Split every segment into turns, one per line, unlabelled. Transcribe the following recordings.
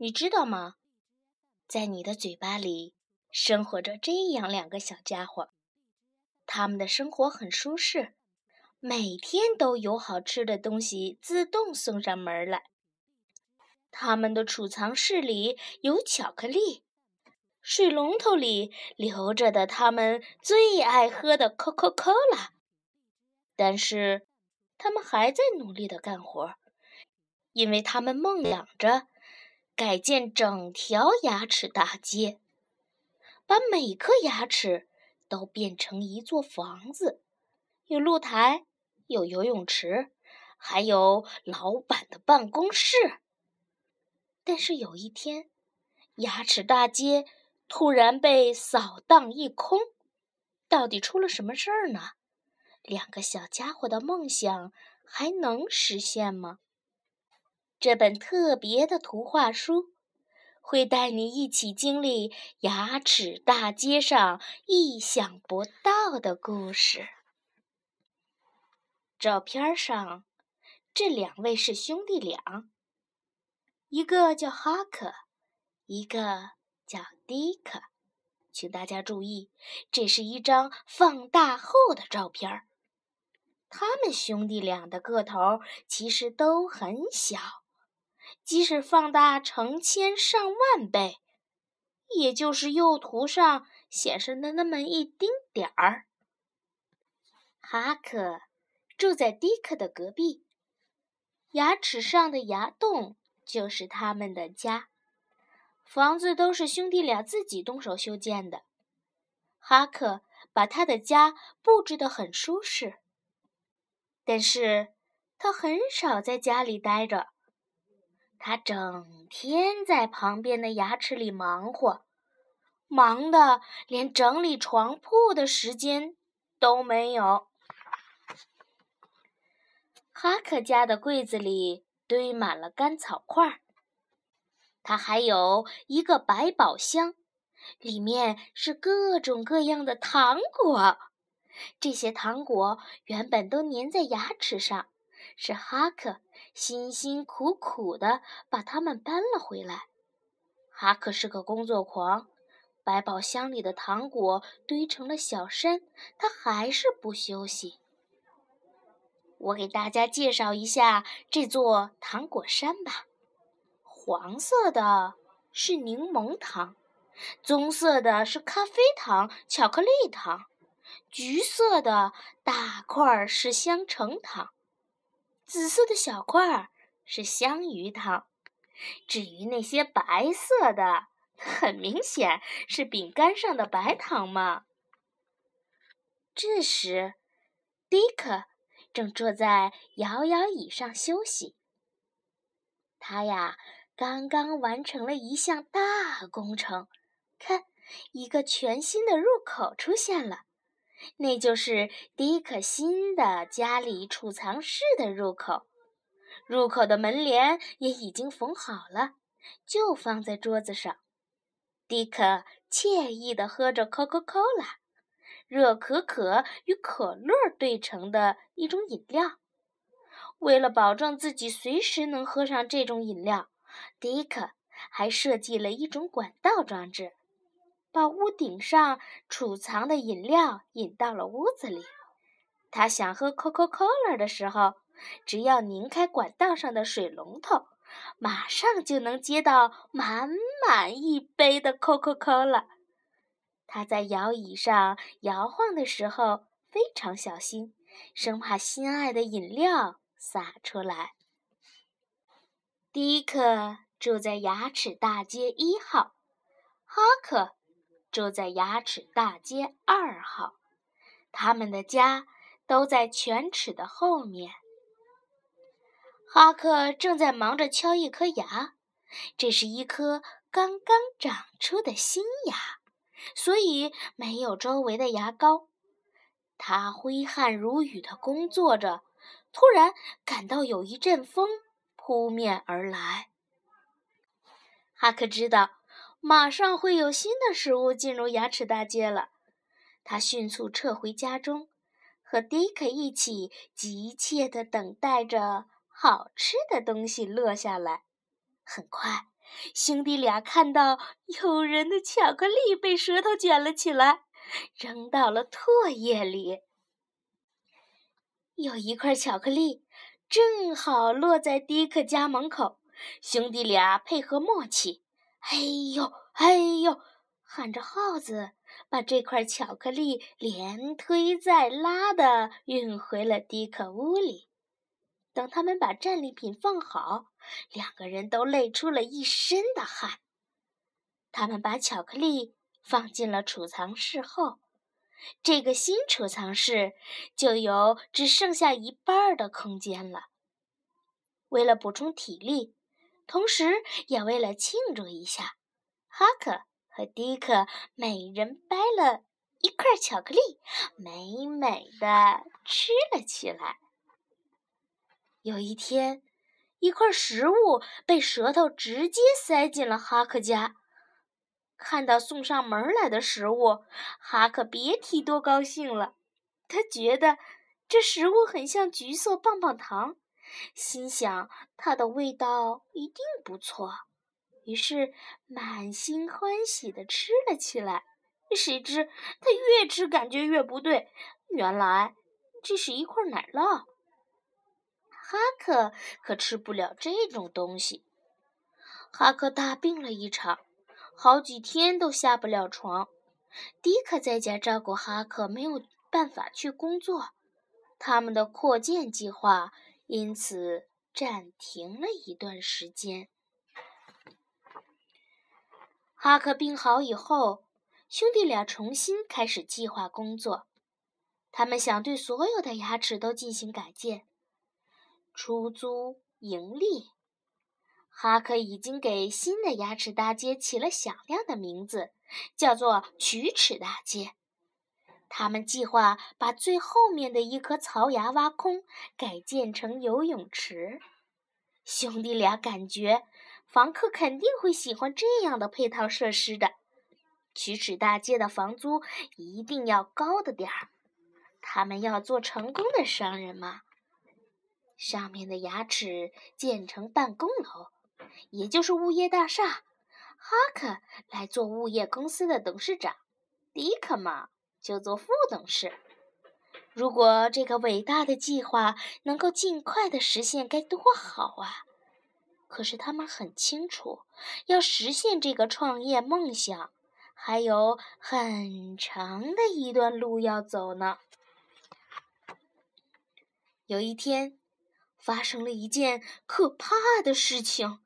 你知道吗？在你的嘴巴里生活着这样两个小家伙，他们的生活很舒适，每天都有好吃的东西自动送上门来。他们的储藏室里有巧克力，水龙头里留着的他们最爱喝的 Coca-Cola。但是，他们还在努力的干活，因为他们梦想着。改建整条牙齿大街，把每颗牙齿都变成一座房子，有露台，有游泳池，还有老板的办公室。但是有一天，牙齿大街突然被扫荡一空，到底出了什么事儿呢？两个小家伙的梦想还能实现吗？这本特别的图画书会带你一起经历牙齿大街上意想不到的故事。照片上，这两位是兄弟俩，一个叫哈克，一个叫迪克。请大家注意，这是一张放大后的照片。他们兄弟俩的个头其实都很小。即使放大成千上万倍，也就是右图上显示的那么一丁点儿。哈克住在迪克的隔壁，牙齿上的牙洞就是他们的家。房子都是兄弟俩自己动手修建的。哈克把他的家布置得很舒适，但是他很少在家里待着。他整天在旁边的牙齿里忙活，忙得连整理床铺的时间都没有。哈克家的柜子里堆满了干草块，他还有一个百宝箱，里面是各种各样的糖果。这些糖果原本都粘在牙齿上。是哈克辛辛苦苦地把它们搬了回来。哈克是个工作狂，百宝箱里的糖果堆成了小山，他还是不休息。我给大家介绍一下这座糖果山吧。黄色的是柠檬糖，棕色的是咖啡糖、巧克力糖，橘色的大块是香橙糖。紫色的小块儿是香芋糖，至于那些白色的，很明显是饼干上的白糖嘛。这时，迪克正坐在摇摇椅上休息。他呀，刚刚完成了一项大工程，看，一个全新的入口出现了。那就是迪克新的家里储藏室的入口，入口的门帘也已经缝好了，就放在桌子上。迪克惬意地喝着 Coca-Cola，热可可与可乐兑成的一种饮料。为了保证自己随时能喝上这种饮料，迪克还设计了一种管道装置。把屋顶上储藏的饮料引到了屋子里。他想喝 Coca-Cola 的时候，只要拧开管道上的水龙头，马上就能接到满满一杯的 Coca-Cola。他在摇椅上摇晃的时候非常小心，生怕心爱的饮料洒出来。迪克住在牙齿大街一号，哈克。住在牙齿大街二号，他们的家都在犬齿的后面。哈克正在忙着敲一颗牙，这是一颗刚刚长出的新牙，所以没有周围的牙膏。他挥汗如雨地工作着，突然感到有一阵风扑面而来。哈克知道。马上会有新的食物进入牙齿大街了。他迅速撤回家中，和迪克一起急切地等待着好吃的东西落下来。很快，兄弟俩看到诱人的巧克力被舌头卷了起来，扔到了唾液里。有一块巧克力正好落在迪克家门口，兄弟俩配合默契，哎呦哎呦，喊着号子，把这块巧克力连推再拉的运回了迪克屋里。等他们把战利品放好，两个人都累出了一身的汗。他们把巧克力放进了储藏室后，这个新储藏室就有只剩下一半的空间了。为了补充体力，同时也为了庆祝一下，哈克和迪克每人掰了一块巧克力，美美的吃了起来。有一天，一块食物被舌头直接塞进了哈克家。看到送上门来的食物，哈克别提多高兴了。他觉得这食物很像橘色棒棒糖，心想它的味道一定不错，于是满心欢喜地吃了起来。谁知他越吃感觉越不对，原来这是一块奶酪。哈克可吃不了这种东西。哈克大病了一场，好几天都下不了床。迪克在家照顾哈克，没有办法去工作，他们的扩建计划因此暂停了一段时间。哈克病好以后，兄弟俩重新开始计划工作。他们想对所有的牙齿都进行改建。出租盈利，哈克已经给新的牙齿大街起了响亮的名字，叫做龋齿大街。他们计划把最后面的一颗槽牙挖空，改建成游泳池。兄弟俩感觉房客肯定会喜欢这样的配套设施的。龋齿大街的房租一定要高的点儿，他们要做成功的商人嘛。上面的牙齿建成办公楼，也就是物业大厦。哈克来做物业公司的董事长，迪克嘛就做副董事。如果这个伟大的计划能够尽快的实现，该多好啊！可是他们很清楚，要实现这个创业梦想，还有很长的一段路要走呢。有一天。发生了一件可怕的事情。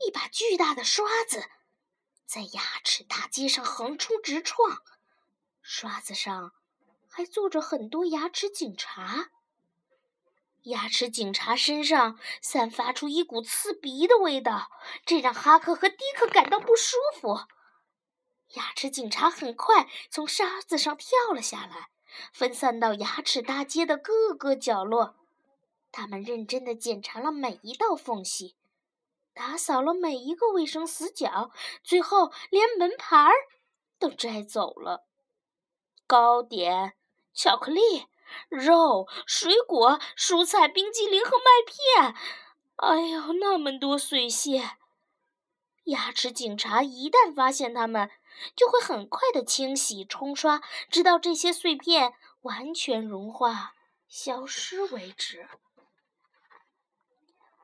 一把巨大的刷子在牙齿大街上横冲直撞，刷子上还坐着很多牙齿警察。牙齿警察身上散发出一股刺鼻的味道，这让哈克和迪克感到不舒服。牙齿警察很快从沙子上跳了下来，分散到牙齿大街的各个角落。他们认真的检查了每一道缝隙，打扫了每一个卫生死角，最后连门牌儿都摘走了。糕点、巧克力、肉、水果、蔬菜、冰激凌和麦片，哎呦，那么多碎屑！牙齿警察一旦发现它们，就会很快的清洗、冲刷，直到这些碎片完全融化、消失为止。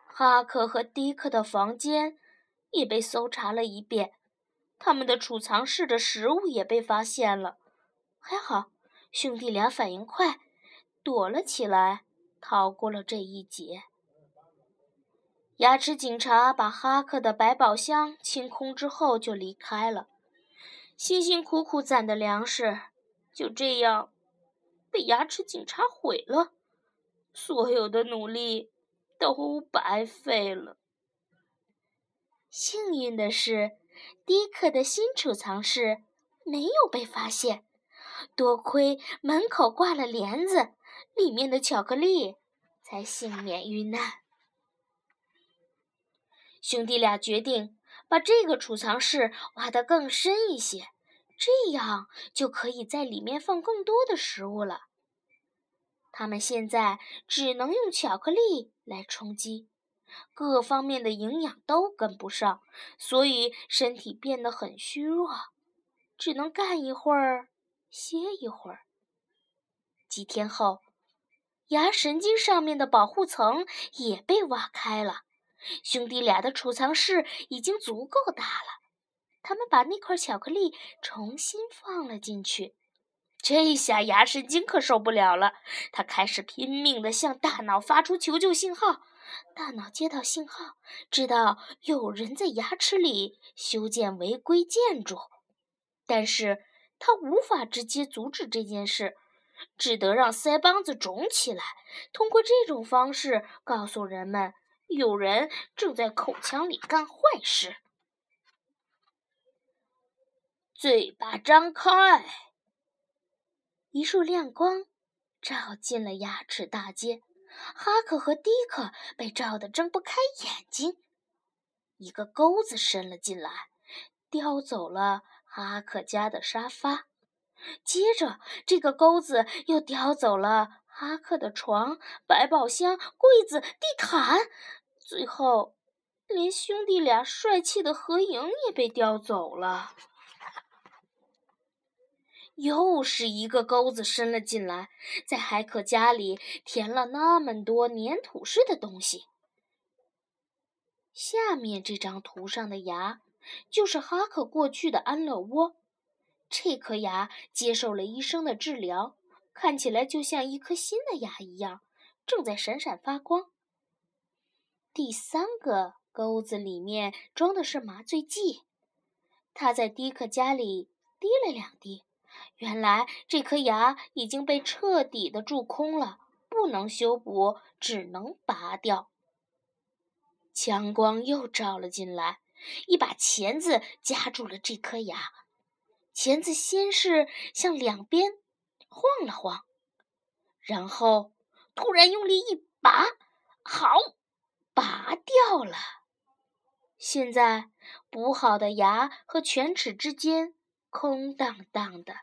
哈克和迪克的房间也被搜查了一遍，他们的储藏室的食物也被发现了。还好，兄弟俩反应快，躲了起来，逃过了这一劫。牙齿警察把哈克的百宝箱清空之后就离开了，辛辛苦苦攒的粮食就这样被牙齿警察毁了，所有的努力。都白费了。幸运的是，迪克的新储藏室没有被发现，多亏门口挂了帘子，里面的巧克力才幸免遇难。兄弟俩决定把这个储藏室挖得更深一些，这样就可以在里面放更多的食物了。他们现在只能用巧克力来充饥，各方面的营养都跟不上，所以身体变得很虚弱，只能干一会儿，歇一会儿。几天后，牙神经上面的保护层也被挖开了，兄弟俩的储藏室已经足够大了。他们把那块巧克力重新放了进去。这下牙神经可受不了了，他开始拼命地向大脑发出求救信号。大脑接到信号，知道有人在牙齿里修建违规建筑，但是他无法直接阻止这件事，只得让腮帮子肿起来，通过这种方式告诉人们有人正在口腔里干坏事。嘴巴张开。一束亮光照进了牙齿大街，哈克和迪克被照得睁不开眼睛。一个钩子伸了进来，叼走了哈克家的沙发。接着，这个钩子又叼走了哈克的床、百宝箱、柜子、地毯，最后，连兄弟俩帅气的合影也被叼走了。又是一个钩子伸了进来，在海可家里填了那么多粘土似的东西。下面这张图上的牙，就是哈克过去的安乐窝。这颗牙接受了医生的治疗，看起来就像一颗新的牙一样，正在闪闪发光。第三个钩子里面装的是麻醉剂，他在迪克家里滴了两滴。原来这颗牙已经被彻底的蛀空了，不能修补，只能拔掉。强光又照了进来，一把钳子夹住了这颗牙。钳子先是向两边晃了晃，然后突然用力一拔，好，拔掉了。现在补好的牙和犬齿之间空荡荡的。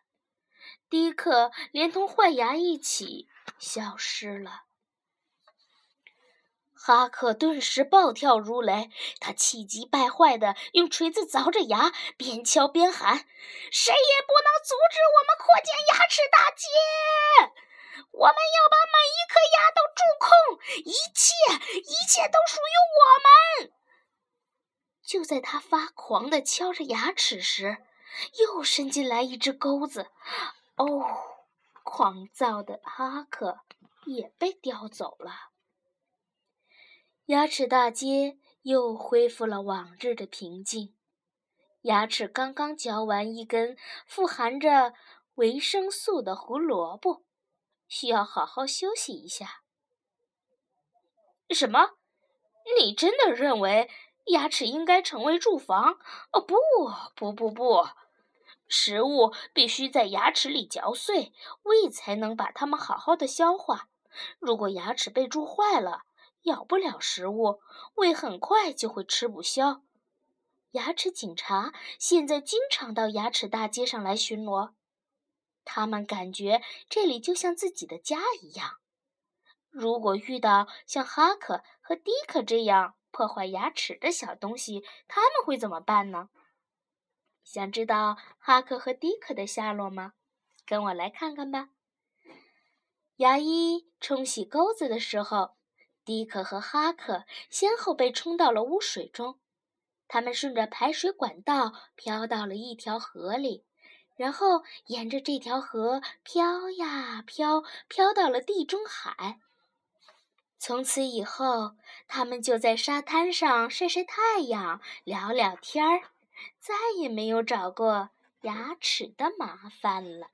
迪克连同坏牙一起消失了。哈克顿时暴跳如雷，他气急败坏地用锤子凿着牙，边敲边喊：“谁也不能阻止我们扩建牙齿大街！我们要把每一颗牙都蛀空，一切，一切都属于我们！”就在他发狂地敲着牙齿时，又伸进来一只钩子。哦，狂躁的哈克也被叼走了。牙齿大街又恢复了往日的平静。牙齿刚刚嚼完一根富含着维生素的胡萝卜，需要好好休息一下。什么？你真的认为牙齿应该成为住房？哦，不，不，不，不。食物必须在牙齿里嚼碎，胃才能把它们好好的消化。如果牙齿被蛀坏了，咬不了食物，胃很快就会吃不消。牙齿警察现在经常到牙齿大街上来巡逻，他们感觉这里就像自己的家一样。如果遇到像哈克和迪克这样破坏牙齿的小东西，他们会怎么办呢？想知道哈克和迪克的下落吗？跟我来看看吧。牙医冲洗钩子的时候，迪克和哈克先后被冲到了污水中。他们顺着排水管道飘到了一条河里，然后沿着这条河飘呀飘，飘到了地中海。从此以后，他们就在沙滩上晒晒太阳，聊聊天儿。再也没有找过牙齿的麻烦了。